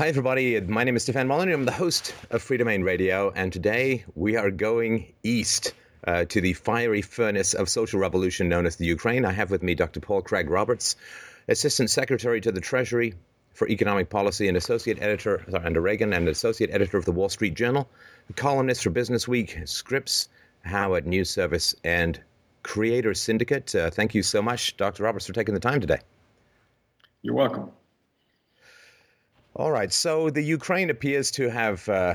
Hi, everybody. My name is Stefan Molyneux. I'm the host of Free Domain Radio, and today we are going east uh, to the fiery furnace of social revolution known as the Ukraine. I have with me Dr. Paul Craig Roberts, Assistant Secretary to the Treasury for Economic Policy and Associate Editor sorry, under Reagan and Associate Editor of the Wall Street Journal, columnist for Business Week, Scripps, Howard News Service, and Creator Syndicate. Uh, thank you so much, Dr. Roberts, for taking the time today. You're welcome. All right. So the Ukraine appears to have uh,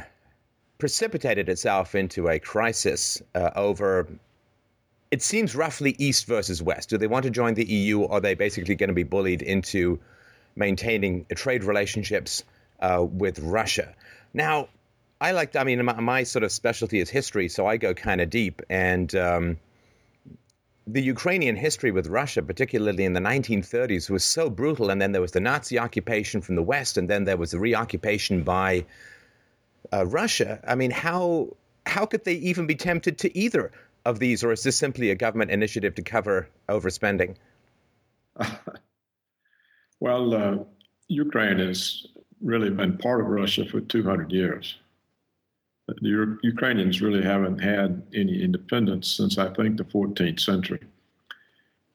precipitated itself into a crisis uh, over. It seems roughly East versus West. Do they want to join the EU, or are they basically going to be bullied into maintaining trade relationships uh, with Russia? Now, I like. I mean, my, my, sort of specialty is history, so I go kind of deep, and um, the Ukrainian history with Russia, particularly in the 1930s, was so brutal. And then there was the Nazi occupation from the West, and then there was the reoccupation by uh, Russia. I mean, how how could they even be tempted to either of these, or is this simply a government initiative to cover overspending? well, uh, Ukraine has really been part of Russia for 200 years. The Ukrainians really haven't had any independence since I think the 14th century.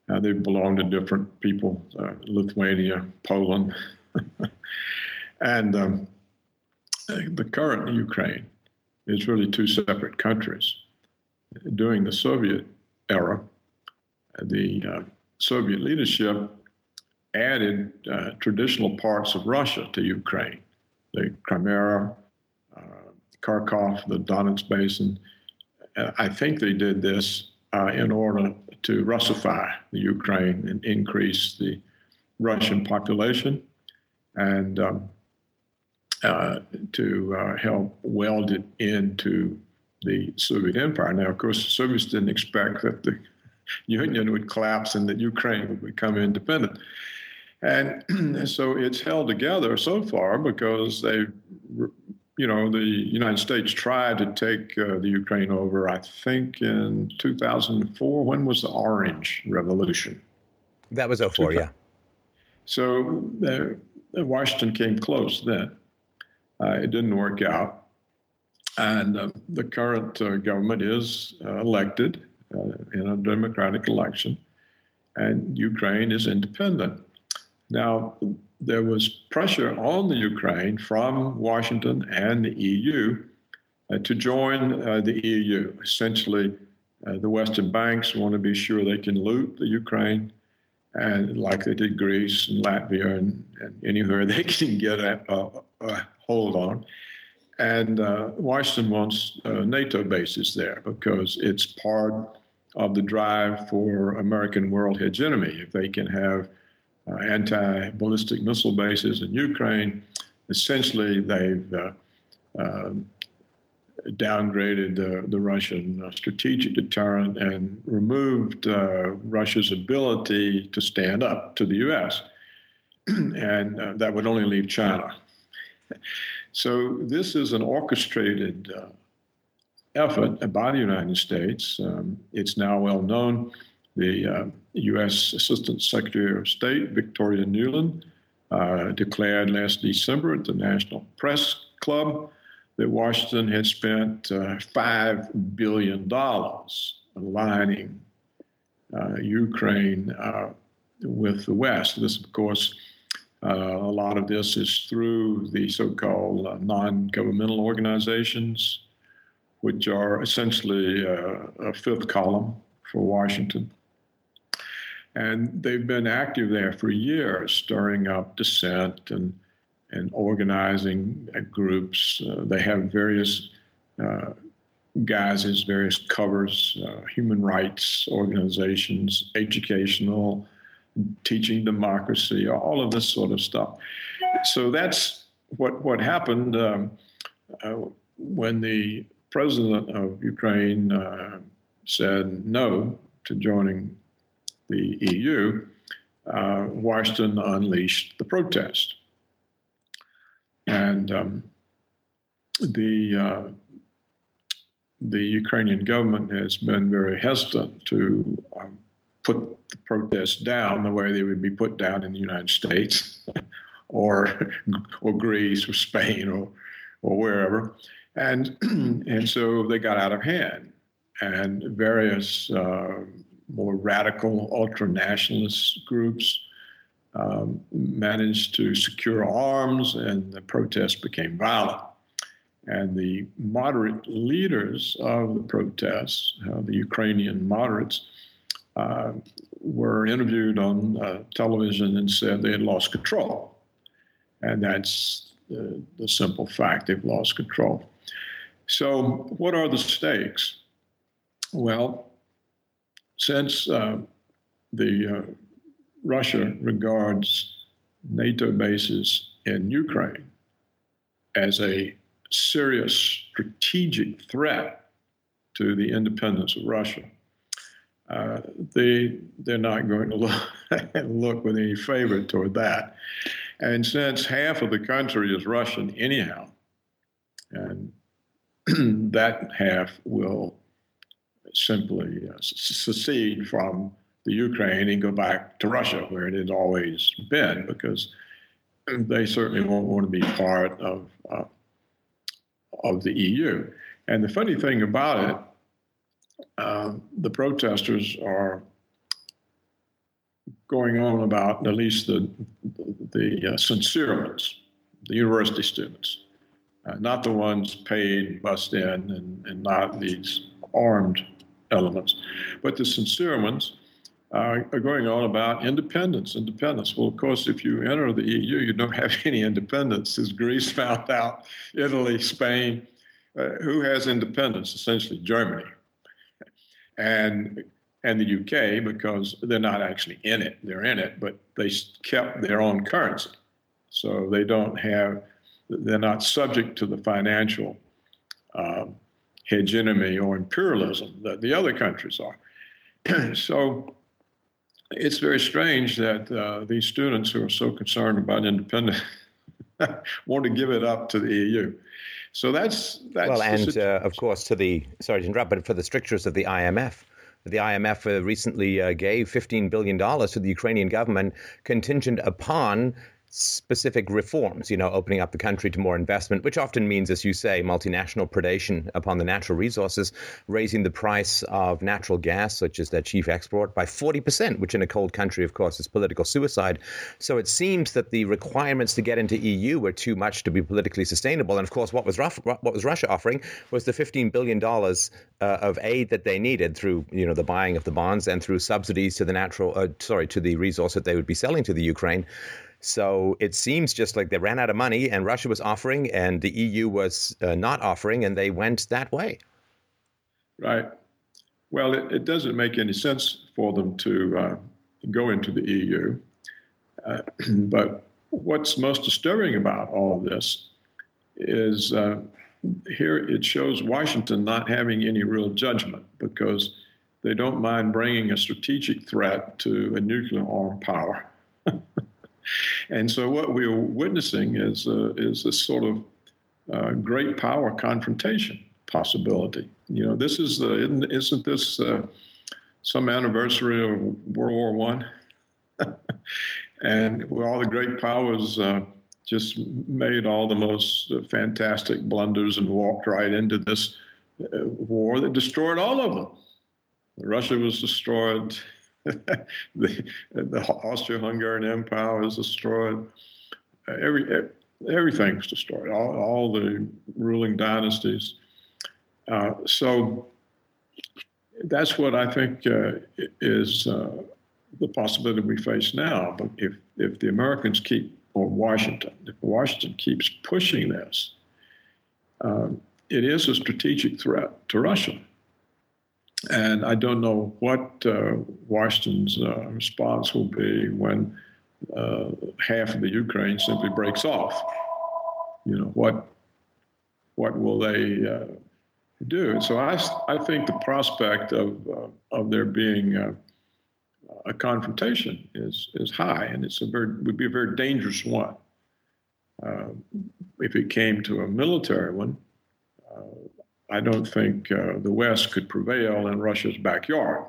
Uh, they belong to different people uh, Lithuania, Poland. and um, the current Ukraine is really two separate countries. During the Soviet era, the uh, Soviet leadership added uh, traditional parts of Russia to Ukraine the Crimea, Kharkov, the Donetsk Basin. I think they did this uh, in order to Russify the Ukraine and increase the Russian population and um, uh, to uh, help weld it into the Soviet Empire. Now, of course, the Soviets didn't expect that the Union would collapse and that Ukraine would become independent. And so it's held together so far because they you know, the United States tried to take uh, the Ukraine over, I think, in 2004. When was the Orange Revolution? That was 04, yeah. So uh, Washington came close then. Uh, it didn't work out. And uh, the current uh, government is uh, elected in a democratic election, and Ukraine is independent. Now, there was pressure on the Ukraine from Washington and the EU uh, to join uh, the EU. Essentially, uh, the Western banks want to be sure they can loot the Ukraine, and like they did Greece and Latvia and, and anywhere they can get a, a, a hold on. And uh, Washington wants uh, NATO bases there because it's part of the drive for American world hegemony. If they can have uh, anti-ballistic missile bases in Ukraine. Essentially, they've uh, um, downgraded the, the Russian uh, strategic deterrent and removed Russia's ability to stand up to the U.S. and that would only leave China. So this is an orchestrated uh, effort by the United States. Um, it's now well known the uh, U.S. Assistant Secretary of State, Victoria Nuland, uh, declared last December at the National Press Club that Washington had spent uh, $5 billion aligning uh, Ukraine uh, with the West. This, of course, uh, a lot of this is through the so called non governmental organizations, which are essentially a fifth column for Washington. And they've been active there for years, stirring up dissent and, and organizing groups. Uh, they have various uh, guises, various covers, uh, human rights organizations, educational, teaching democracy, all of this sort of stuff. So that's what, what happened um, uh, when the president of Ukraine uh, said no to joining the EU, uh, Washington unleashed the protest. And um, the uh, the Ukrainian government has been very hesitant to um, put the protests down the way they would be put down in the United States or or Greece or Spain or or wherever, and and so they got out of hand, and various uh, more radical ultra nationalist groups um, managed to secure arms, and the protests became violent. And the moderate leaders of the protests, uh, the Ukrainian moderates, uh, were interviewed on uh, television and said they had lost control. And that's the, the simple fact they've lost control. So, what are the stakes? Well, since uh, the uh, Russia regards NATO bases in Ukraine as a serious strategic threat to the independence of Russia. Uh, they they're not going to look, look with any favor toward that. And since half of the country is Russian anyhow, and that half will simply secede from the Ukraine and go back to Russia, where it has always been, because they certainly won't want to be part of uh, of the EU. And the funny thing about it, uh, the protesters are going on about at least the the uh, sincere ones, the university students, uh, not the ones paid, bust in, and, and not these armed elements, but the sincere ones are going on about independence, independence. Well, of course, if you enter the EU, you don't have any independence, as Greece found out, Italy, Spain. Uh, who has independence? Essentially, Germany. And and the UK because they're not actually in it. They're in it, but they kept their own currency. So they don't have, they're not subject to the financial um, hegemony or imperialism that the other countries are. so it's very strange that uh, these students who are so concerned about independence want to give it up to the EU. So that's that's well, and uh, of course to the sorry to interrupt, but for the strictures of the IMF, the IMF uh, recently uh, gave $15 billion to the Ukrainian government contingent upon specific reforms, you know, opening up the country to more investment, which often means, as you say, multinational predation upon the natural resources, raising the price of natural gas, such as their chief export, by 40%, which in a cold country, of course, is political suicide. So it seems that the requirements to get into EU were too much to be politically sustainable. And of course, what was, what was Russia offering was the $15 billion uh, of aid that they needed through, you know, the buying of the bonds and through subsidies to the natural, uh, sorry, to the resource that they would be selling to the Ukraine. So it seems just like they ran out of money, and Russia was offering, and the EU was uh, not offering, and they went that way. Right. Well, it, it doesn't make any sense for them to uh, go into the EU. Uh, but what's most disturbing about all of this is uh, here it shows Washington not having any real judgment because they don't mind bringing a strategic threat to a nuclear armed power. And so what we're witnessing is uh, is this sort of uh, great power confrontation possibility. You know, this is the isn't, isn't this uh, some anniversary of World War One, and all the great powers uh, just made all the most fantastic blunders and walked right into this war that destroyed all of them. Russia was destroyed. the, the Austro-Hungarian Empire was destroyed. Every, everything was destroyed. All, all the ruling dynasties. Uh, so that's what I think uh, is uh, the possibility we face now. But if if the Americans keep, or Washington, if Washington keeps pushing this, um, it is a strategic threat to Russia. And I don't know what uh, Washington's uh, response will be when uh, half of the Ukraine simply breaks off. You know what? What will they uh, do? So I, I think the prospect of uh, of there being a, a confrontation is is high, and it's a very would be a very dangerous one. Uh, if it came to a military one, I don't think uh, the West could prevail in Russia's backyard.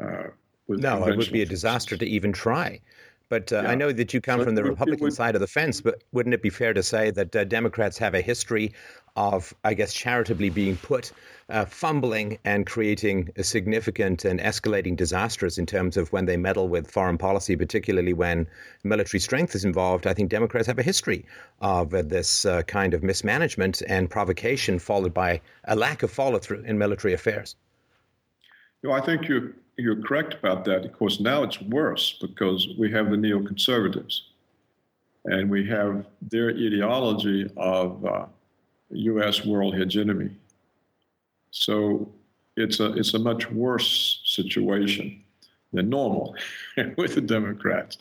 Uh, no, it would be a disaster to even try. But uh, yeah. I know that you come from the Republican would, side of the fence, but wouldn't it be fair to say that uh, Democrats have a history of, I guess, charitably being put, uh, fumbling and creating a significant and escalating disasters in terms of when they meddle with foreign policy, particularly when military strength is involved? I think Democrats have a history of uh, this uh, kind of mismanagement and provocation, followed by a lack of follow through in military affairs. You know, I think you're you're correct about that. Of course, now it's worse because we have the neoconservatives, and we have their ideology of uh, U.S. world hegemony. So it's a it's a much worse situation than normal with the Democrats,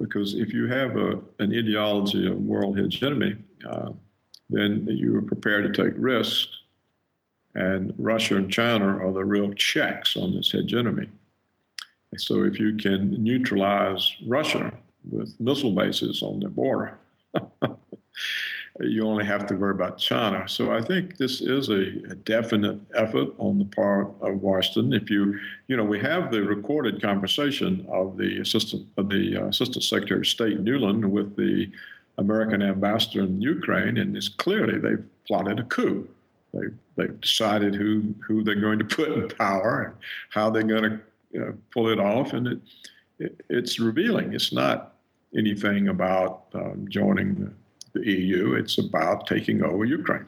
because if you have a, an ideology of world hegemony, uh, then you are prepared to take risks and Russia and China are the real checks on this hegemony. So if you can neutralize Russia with missile bases on their border, you only have to worry about China. So I think this is a, a, definite effort on the part of Washington. If you, you know, we have the recorded conversation of the assistant of the uh, assistant secretary of state Nuland with the American ambassador in Ukraine, and it's clearly they've plotted a coup. They they've decided who who they're going to put in power and how they're going to you know, pull it off, and it, it, it's revealing. It's not anything about um, joining the, the EU. It's about taking over Ukraine.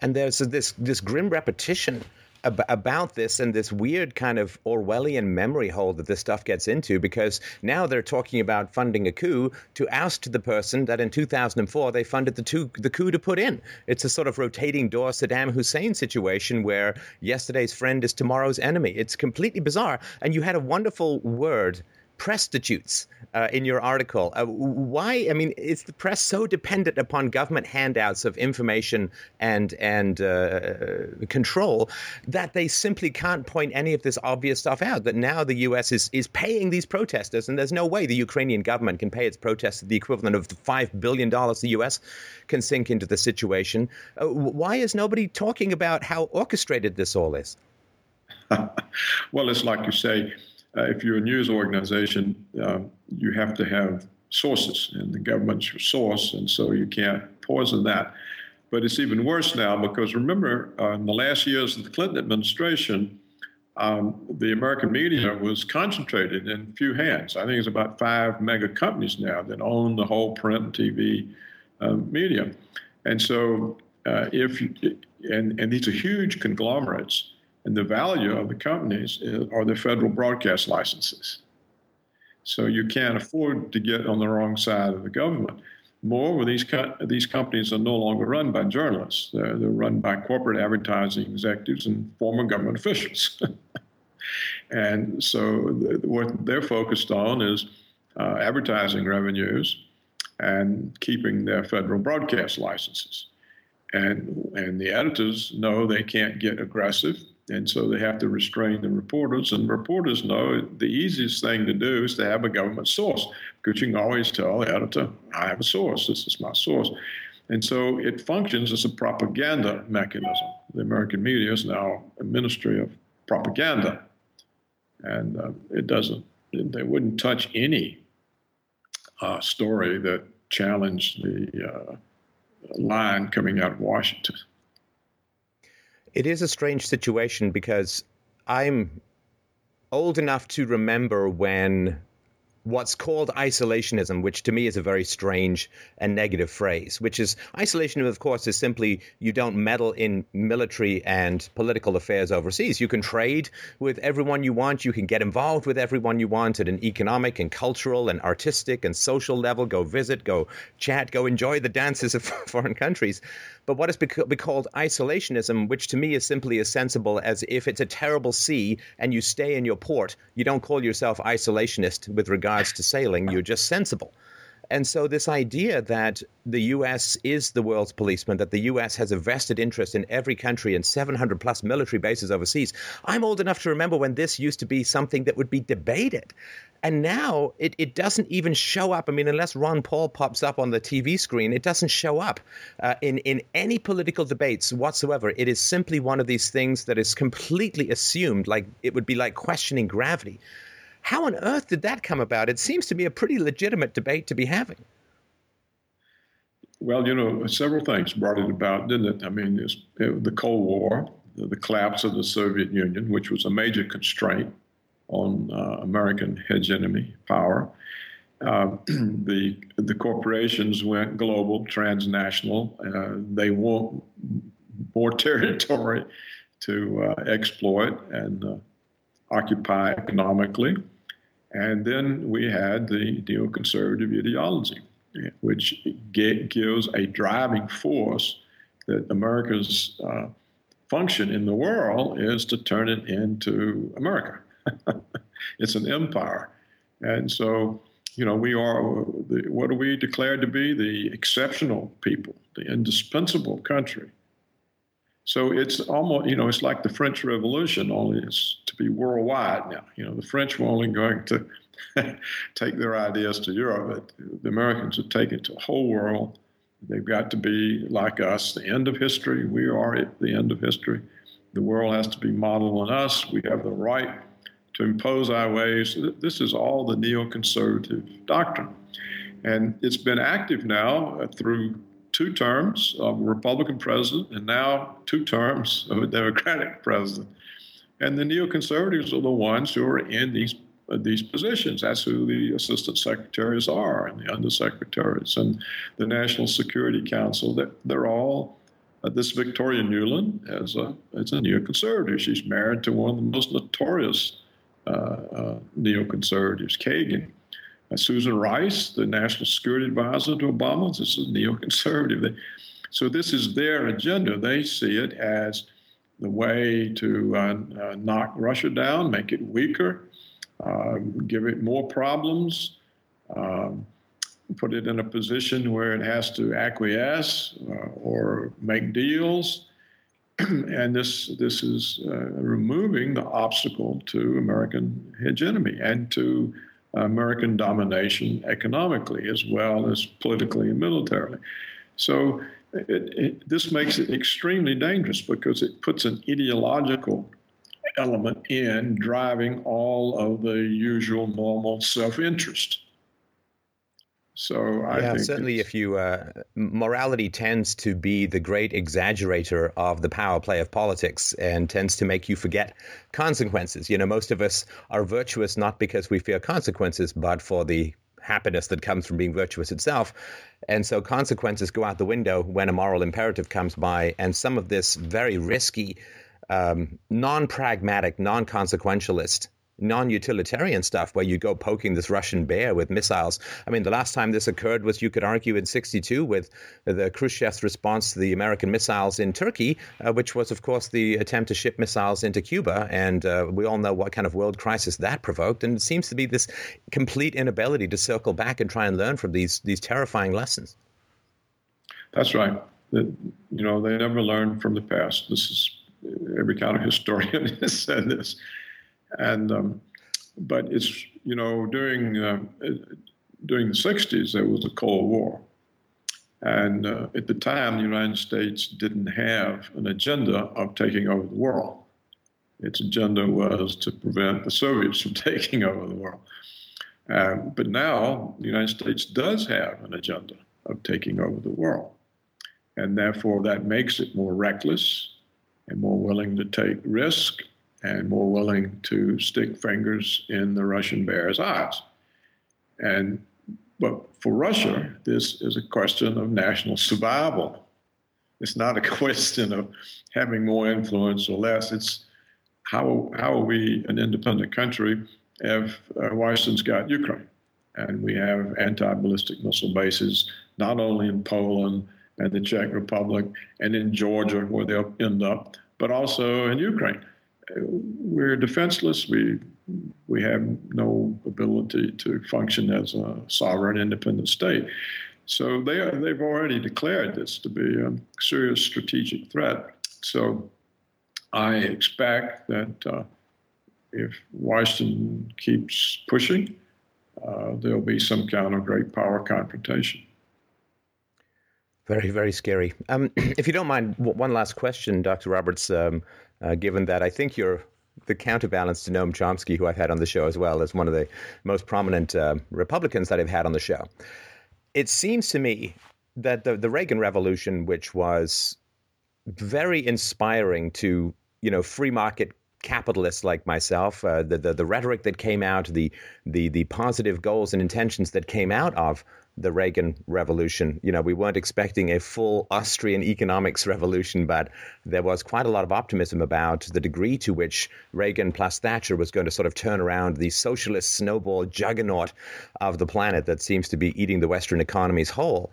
And there's this this grim repetition ab- about this and this weird kind of Orwellian memory hole that this stuff gets into because now they're talking about funding a coup to oust the person that in 2004 they funded the, two, the coup to put in. It's a sort of rotating door Saddam Hussein situation where yesterday's friend is tomorrow's enemy. It's completely bizarre. And you had a wonderful word prostitutes uh, in your article. Uh, why? I mean, is the press so dependent upon government handouts of information and and uh, control that they simply can't point any of this obvious stuff out? That now the U.S. is is paying these protesters, and there's no way the Ukrainian government can pay its protesters the equivalent of five billion dollars the U.S. can sink into the situation. Uh, why is nobody talking about how orchestrated this all is? well, it's like you say uh, if you're a news organization, uh, you have to have sources, and the government's your source, and so you can't poison that. But it's even worse now because remember, uh, in the last years of the Clinton administration, um, the American media was concentrated in few hands. I think it's about five mega companies now that own the whole print and TV uh, media. And so, uh, if and, and these are huge conglomerates, and the value of the companies is, are the federal broadcast licenses. So you can't afford to get on the wrong side of the government. Moreover, these co- these companies are no longer run by journalists; they're, they're run by corporate advertising executives and former government officials. and so, the, what they're focused on is uh, advertising revenues and keeping their federal broadcast licenses. And and the editors know they can't get aggressive and so they have to restrain the reporters. And reporters know the easiest thing to do is to have a government source, because you can always tell the editor, I have a source, this is my source. And so it functions as a propaganda mechanism. The American media is now a ministry of propaganda. And uh, it doesn't, they wouldn't touch any uh, story that challenged the uh, line coming out of Washington. It is a strange situation because I'm old enough to remember when what's called isolationism, which to me is a very strange and negative phrase, which is isolationism, of course, is simply you don't meddle in military and political affairs overseas. You can trade with everyone you want. You can get involved with everyone you want at an economic and cultural and artistic and social level. Go visit, go chat, go enjoy the dances of foreign countries. But what is be called isolationism, which to me is simply as sensible as if it's a terrible sea and you stay in your port, you don't call yourself isolationist with regards to sailing, you're just sensible. And so, this idea that the U.S. is the world's policeman, that the U.S. has a vested interest in every country and 700 plus military bases overseas. I'm old enough to remember when this used to be something that would be debated. And now it, it doesn't even show up. I mean, unless Ron Paul pops up on the TV screen, it doesn't show up uh, in, in any political debates whatsoever. It is simply one of these things that is completely assumed, like it would be like questioning gravity. How on earth did that come about? It seems to be a pretty legitimate debate to be having. Well, you know, several things brought it about, didn't it? I mean, it, the Cold War, the, the, collapse of the Soviet Union, which was a major constraint on uh, American hegemony power. Uh, the the corporations went global, transnational. Uh, they want more territory to uh, exploit and uh, occupy economically. And then we had the neoconservative ideology, which gives a driving force that America's uh, function in the world is to turn it into America. it's an empire. And so, you know, we are, the, what are we declared to be? The exceptional people, the indispensable country. So it's almost, you know, it's like the French Revolution, only it's to be worldwide now. You know, the French were only going to take their ideas to Europe, but the Americans have taken it to the whole world. They've got to be like us, the end of history. We are at the end of history. The world has to be modeled on us. We have the right to impose our ways. This is all the neoconservative doctrine. And it's been active now uh, through two terms of a Republican president and now two terms of a Democratic president. And the neoconservatives are the ones who are in these uh, these positions. That's who the assistant secretaries are and the undersecretaries and the National Security Council. That they're all uh, this Victoria Nuland as a as a neoconservative. She's married to one of the most notorious uh, uh, neoconservatives, Kagan. Susan Rice, the national security advisor to Obama, this is neoconservative. So this is their agenda. They see it as the way to uh, uh, knock Russia down, make it weaker, uh, give it more problems, um, put it in a position where it has to acquiesce uh, or make deals. and this this is uh, removing the obstacle to American hegemony and to American domination economically as well as politically and militarily. So it, it, this makes it extremely dangerous because it puts an ideological element in driving all of the usual normal self-interest. So I yeah, certainly, if you uh, morality tends to be the great exaggerator of the power play of politics, and tends to make you forget consequences. You know, most of us are virtuous not because we fear consequences, but for the happiness that comes from being virtuous itself. And so consequences go out the window when a moral imperative comes by, and some of this very risky, um, non pragmatic, non consequentialist non-utilitarian stuff where you go poking this Russian bear with missiles. I mean, the last time this occurred was you could argue in '62 with the Khrushchev's response to the American missiles in Turkey, uh, which was, of course, the attempt to ship missiles into Cuba, and uh, we all know what kind of world crisis that provoked. And it seems to be this complete inability to circle back and try and learn from these these terrifying lessons. That's right. you know, they never learn from the past. This is every kind of historian has said this and um, but it's you know during uh, during the 60s there was a Cold War, and uh, at the time the United States didn't have an agenda of taking over the world. Its agenda was to prevent the Soviets from taking over the world. Um, but now the United States does have an agenda of taking over the world. And therefore, that makes it more reckless and more willing to take risk and more willing to stick fingers in the Russian bear's eyes. And but for Russia, this is a question of national survival. It's not a question of having more influence or less. It's how how are we an independent country if uh, Washington's got Ukraine, and we have anti-ballistic missile bases not only in Poland and the Czech Republic and in Georgia where they'll end up, but also in Ukraine we're defenseless. We we have no ability to function as a sovereign, independent state. So they are, they've already declared this to be a serious strategic threat. So I expect that uh, if Washington keeps pushing, uh, there'll be some kind of great power confrontation. Very, very scary. Um, if you don't mind, one last question, Dr. Roberts. Um, uh, given that I think you're the counterbalance to Noam Chomsky, who I've had on the show as well as one of the most prominent uh, Republicans that I've had on the show. It seems to me that the, the Reagan Revolution, which was very inspiring to you know free market capitalists like myself, uh, the, the the rhetoric that came out, the the the positive goals and intentions that came out of the Reagan revolution. You know, we weren't expecting a full Austrian economics revolution, but there was quite a lot of optimism about the degree to which Reagan plus Thatcher was going to sort of turn around the socialist snowball juggernaut of the planet that seems to be eating the Western economies whole.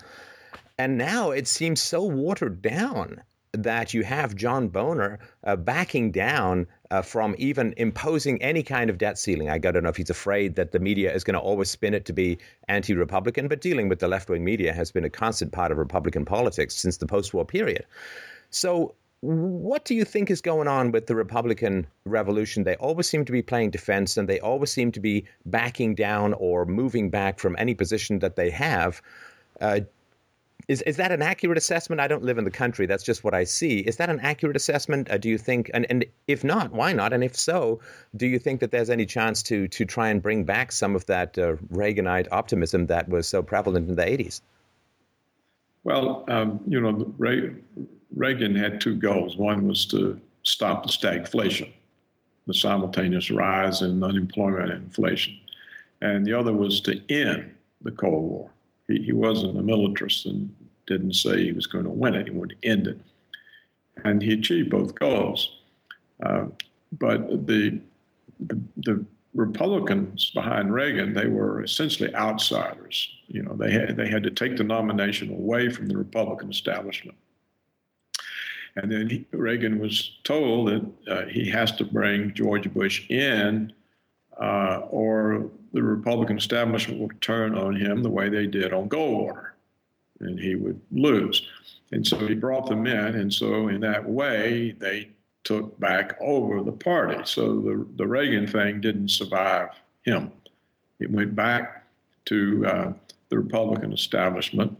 And now it seems so watered down that you have John Boehner uh, backing down uh, from even imposing any kind of debt ceiling. I don't know if he's afraid that the media is going to always spin it to be anti Republican, but dealing with the left wing media has been a constant part of Republican politics since the post war period. So, what do you think is going on with the Republican revolution? They always seem to be playing defense and they always seem to be backing down or moving back from any position that they have. Uh, is is that an accurate assessment? I don't live in the country. That's just what I see. Is that an accurate assessment? Uh, do you think? And, and if not, why not? And if so, do you think that there's any chance to to try and bring back some of that uh, Reaganite optimism that was so prevalent in the 80s? Well, um, you know, Reagan had two goals. One was to stop the stagflation, the simultaneous rise in unemployment and inflation, and the other was to end the Cold War he, he wasn't a militarist and didn't say he was going to win it. He would end it. And he achieved both goals. Uh, but the, the, the Republicans behind Reagan, they were essentially outsiders. You know, they had, they had to take the nomination away from the Republican establishment. And then he, Reagan was told that uh, he has to bring George Bush in uh, or the Republican establishment would turn on him the way they did on Goldwater, and he would lose. And so he brought them in, and so in that way, they took back over the party. So the, the Reagan thing didn't survive him. It went back to uh, the Republican establishment,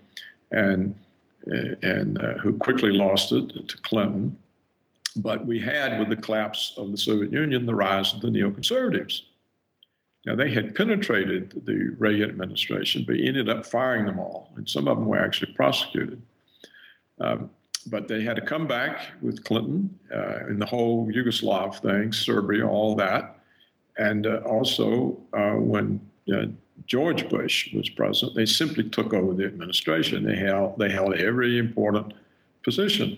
and and uh, who quickly lost it to Clinton. But we had, with the collapse of the Soviet Union, the rise of the neoconservatives. Now, they had penetrated the Reagan administration, but ended up firing them all, and some of them were actually prosecuted. Um, but they had to come back with Clinton uh, and the whole Yugoslav thing, Serbia, all that. And uh, also, uh, when uh, George Bush was president, they simply took over the administration. They held, they held every important position.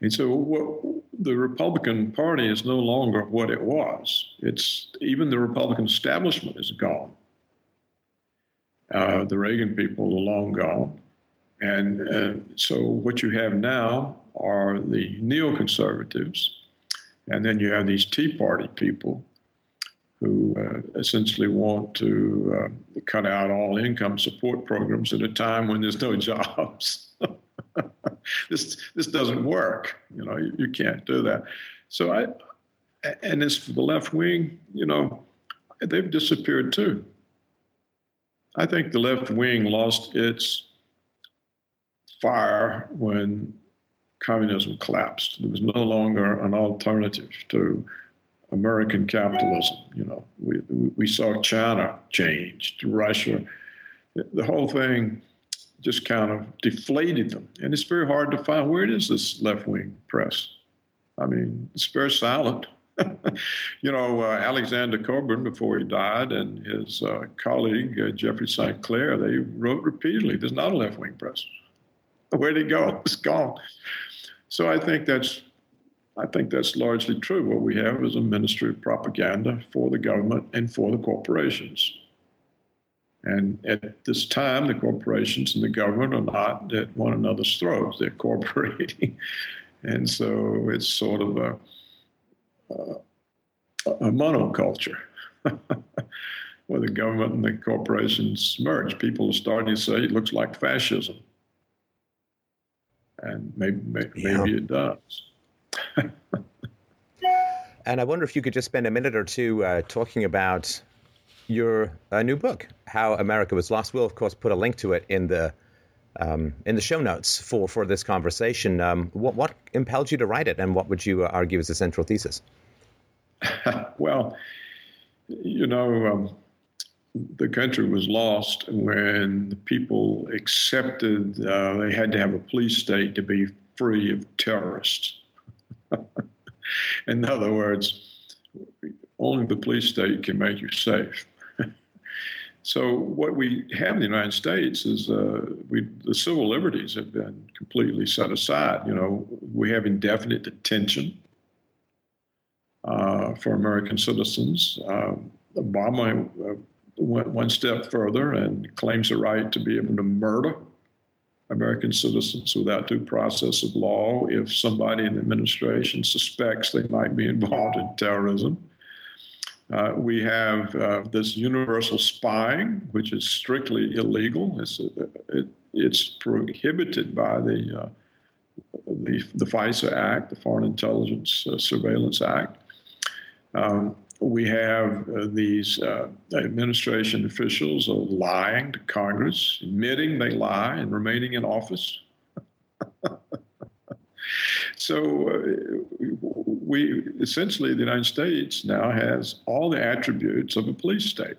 And so what, the Republican Party is no longer what it was. It's even the Republican establishment is gone. Uh, the Reagan people are long gone. And uh, so what you have now are the neoconservatives, and then you have these Tea Party people who uh, essentially want to uh, cut out all income support programs at a time when there's no jobs. this this doesn't work. You know, you, you can't do that. So I, and as for the left wing, you know, they've disappeared too. I think the left wing lost its fire when communism collapsed. There was no longer an alternative to American capitalism. You know, we we saw China change to Russia. The whole thing just kind of deflated them. And it's very hard to find where it is this left wing press? I mean, it's very silent. you know, uh, Alexander Cockburn, before he died, and his uh, colleague, uh, Jeffrey St. Clair, they wrote repeatedly there's not a left wing press. Where'd it go? It's gone. So I think that's. I think that's largely true. What we have is a ministry of propaganda for the government and for the corporations. And at this time, the corporations and the government are not at one another's throats. They're cooperating. and so it's sort of a, a, a monoculture where the government and the corporations merge. People are starting to say it looks like fascism. And maybe, maybe, yeah. maybe it does. and I wonder if you could just spend a minute or two uh, talking about your uh, new book, How America Was Lost. We'll of course put a link to it in the um, in the show notes for for this conversation. Um, what what impelled you to write it, and what would you uh, argue is the central thesis? well, you know, um, the country was lost when the people accepted uh, they had to have a police state to be free of terrorists. In other words, only the police state can make you safe. So what we have in the United States is uh, we, the civil liberties have been completely set aside. You know, we have indefinite detention uh, for American citizens. Um, Obama uh, went one step further and claims the right to be able to murder American citizens without due process of law if somebody in the administration suspects they might be involved in terrorism. Uh, we have uh, this universal spying, which is strictly illegal. It's, it, it's prohibited by the, uh, the, the FISA Act, the Foreign Intelligence uh, Surveillance Act. Um, we have uh, these uh, administration officials lying to Congress, admitting they lie and remaining in office. So uh, we essentially the United States now has all the attributes of a police state.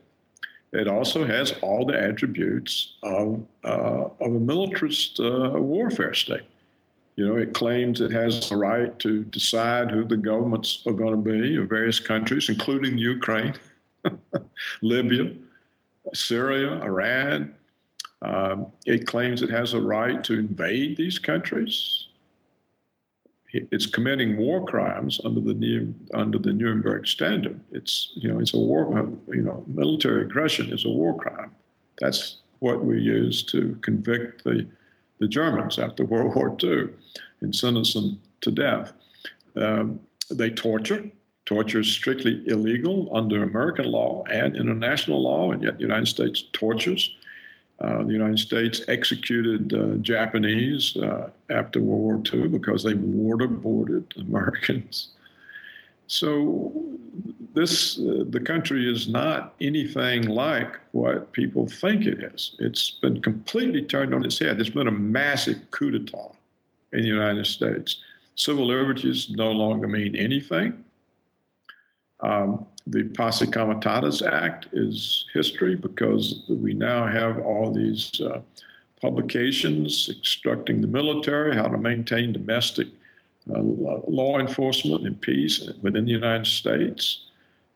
It also has all the attributes of, uh, of a militarist uh, warfare state. You know, it claims it has the right to decide who the governments are going to be of various countries, including Ukraine, Libya, Syria, Iran. Um, it claims it has a right to invade these countries. It's committing war crimes under the under the Nuremberg standard. It's you know it's a war you know military aggression is a war crime. That's what we used to convict the the Germans after World War II and sentence them to death. Um, they torture. Torture is strictly illegal under American law and international law, and yet the United States tortures. Uh, the United States executed uh, Japanese uh, after World War II because they waterboarded Americans. So this uh, the country is not anything like what people think it is. It's been completely turned on its head. There's been a massive coup d'état in the United States. Civil liberties no longer mean anything. Um, the Posse Comitatus Act is history because we now have all these uh, publications instructing the military how to maintain domestic uh, law enforcement and peace within the United States.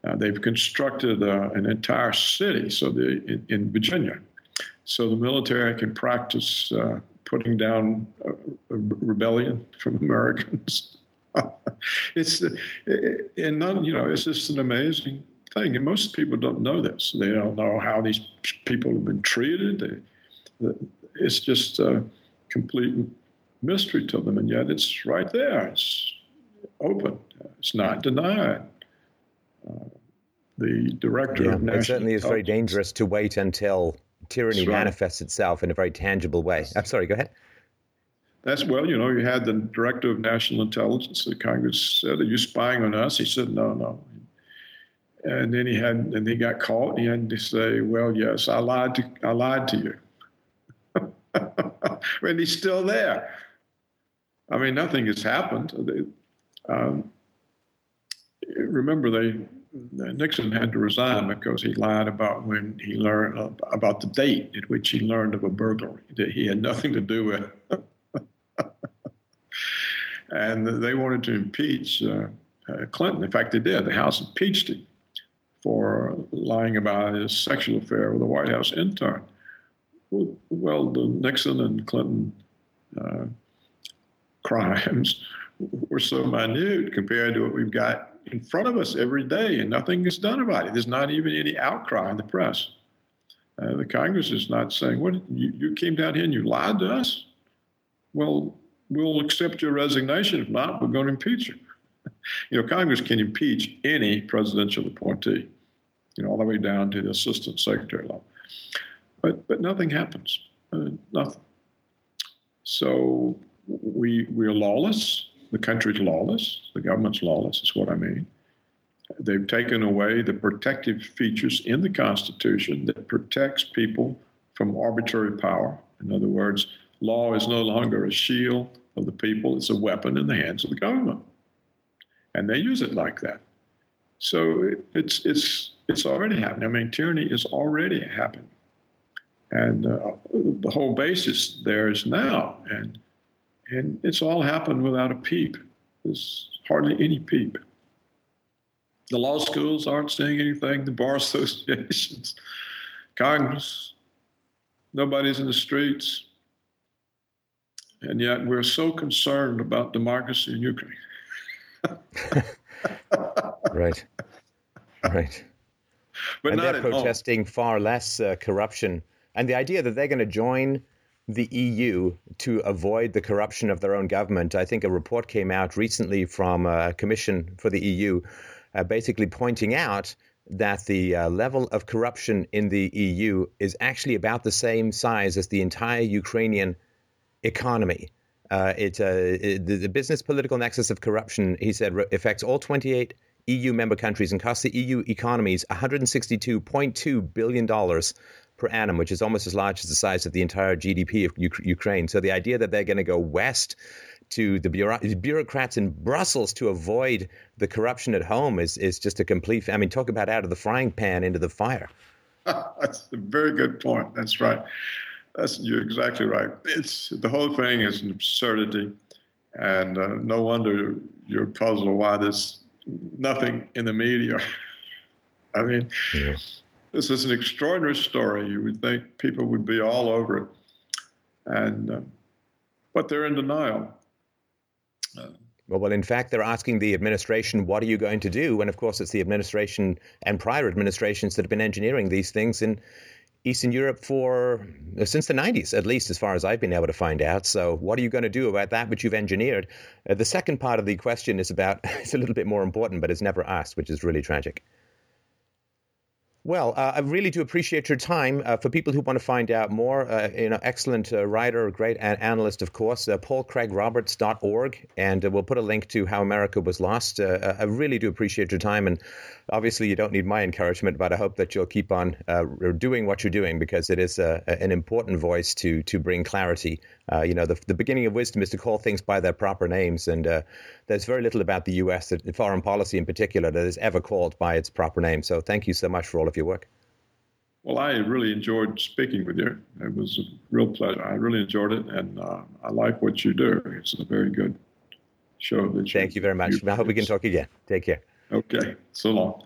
Uh, they've constructed uh, an entire city, so the, in, in, Virginia, so the military can practice uh, putting down rebellion from Americans. it's and none, you know, it's just an amazing thing, and most people don't know this. They don't know how these people have been treated. They, it's just a complete mystery to them, and yet it's right there. It's open. It's not denied. Uh, the director yeah, of national it certainly is very dangerous to wait until tyranny right. manifests itself in a very tangible way. I'm sorry. Go ahead. That's well, you know, you had the director of national intelligence. The Congress said, "Are you spying on us?" He said, "No, no." And then he had, and he got caught. He had to say, "Well, yes, I lied to, I lied to you." and he's still there. I mean, nothing has happened. Um, remember, they Nixon had to resign because he lied about when he learned about the date at which he learned of a burglary that he had nothing to do with. and they wanted to impeach uh, uh, Clinton. In fact, they did. The House impeached him for lying about his sexual affair with a White House intern. Well, the Nixon and Clinton uh, crimes were so minute compared to what we've got in front of us every day, and nothing is done about it. There's not even any outcry in the press. Uh, the Congress is not saying, "What you, you came down here and you lied to us." Well, we'll accept your resignation. If not, we're going to impeach you. You know, Congress can impeach any presidential appointee, you know, all the way down to the assistant secretary level. But but nothing happens. Uh, nothing. So we we are lawless. The country's lawless. The government's lawless. Is what I mean. They've taken away the protective features in the Constitution that protects people from arbitrary power. In other words, law is no longer a shield of the people, it's a weapon in the hands of the government. And they use it like that. So it's it's it's already happening. I mean, tyranny is already happening, and uh, the whole basis there is now, and and it's all happened without a peep. There's hardly any peep. The law schools aren't saying anything. The bar associations, Congress, nobody's in the streets, and yet we're so concerned about democracy in Ukraine. right. Right. But and not they're protesting far less uh, corruption. And the idea that they're going to join the EU to avoid the corruption of their own government. I think a report came out recently from a commission for the EU uh, basically pointing out that the uh, level of corruption in the EU is actually about the same size as the entire Ukrainian economy. Uh, it, uh, it, the, business political nexus of corruption, he said, re- affects all 28 EU member countries and costs the EU economies $162.2 billion per annum, which is almost as large as the size of the entire GDP of U- Ukraine. So the idea that they're going to go west to the bureau- bureaucrats in Brussels to avoid the corruption at home is, is just a complete. I mean, talk about out of the frying pan into the fire. That's a very good point. That's right. That's you're exactly right. It's the whole thing is an absurdity, and uh, no wonder you're puzzled why there's nothing in the media. I mean, yeah. this is an extraordinary story. You would think people would be all over it, and uh, but they're in denial. Uh, well, well, in fact, they're asking the administration, "What are you going to do?" And of course, it's the administration and prior administrations that have been engineering these things in Eastern Europe for uh, since the 90s, at least as far as I've been able to find out. So, what are you going to do about that which you've engineered? Uh, the second part of the question is about it's a little bit more important, but it's never asked, which is really tragic. Well, uh, I really do appreciate your time. Uh, for people who want to find out more, uh, you know, excellent uh, writer, great an- analyst, of course, uh, paulcraigroberts.org, and uh, we'll put a link to How America Was Lost. I really do appreciate your time, and obviously you don't need my encouragement, but I hope that you'll keep on doing what you're doing because it is an important voice to to bring clarity. You know, the, the beginning of wisdom is to call things by their proper names, and there's very little about the U.S. That, foreign policy in particular that is ever called by its proper name. So thank you so much for all of your work. Well, I really enjoyed speaking with you. It was a real pleasure. I really enjoyed it, and uh, I like what you do. It's a very good show. That you, Thank you very much. I hope we can talk again. Take care. Okay. So long.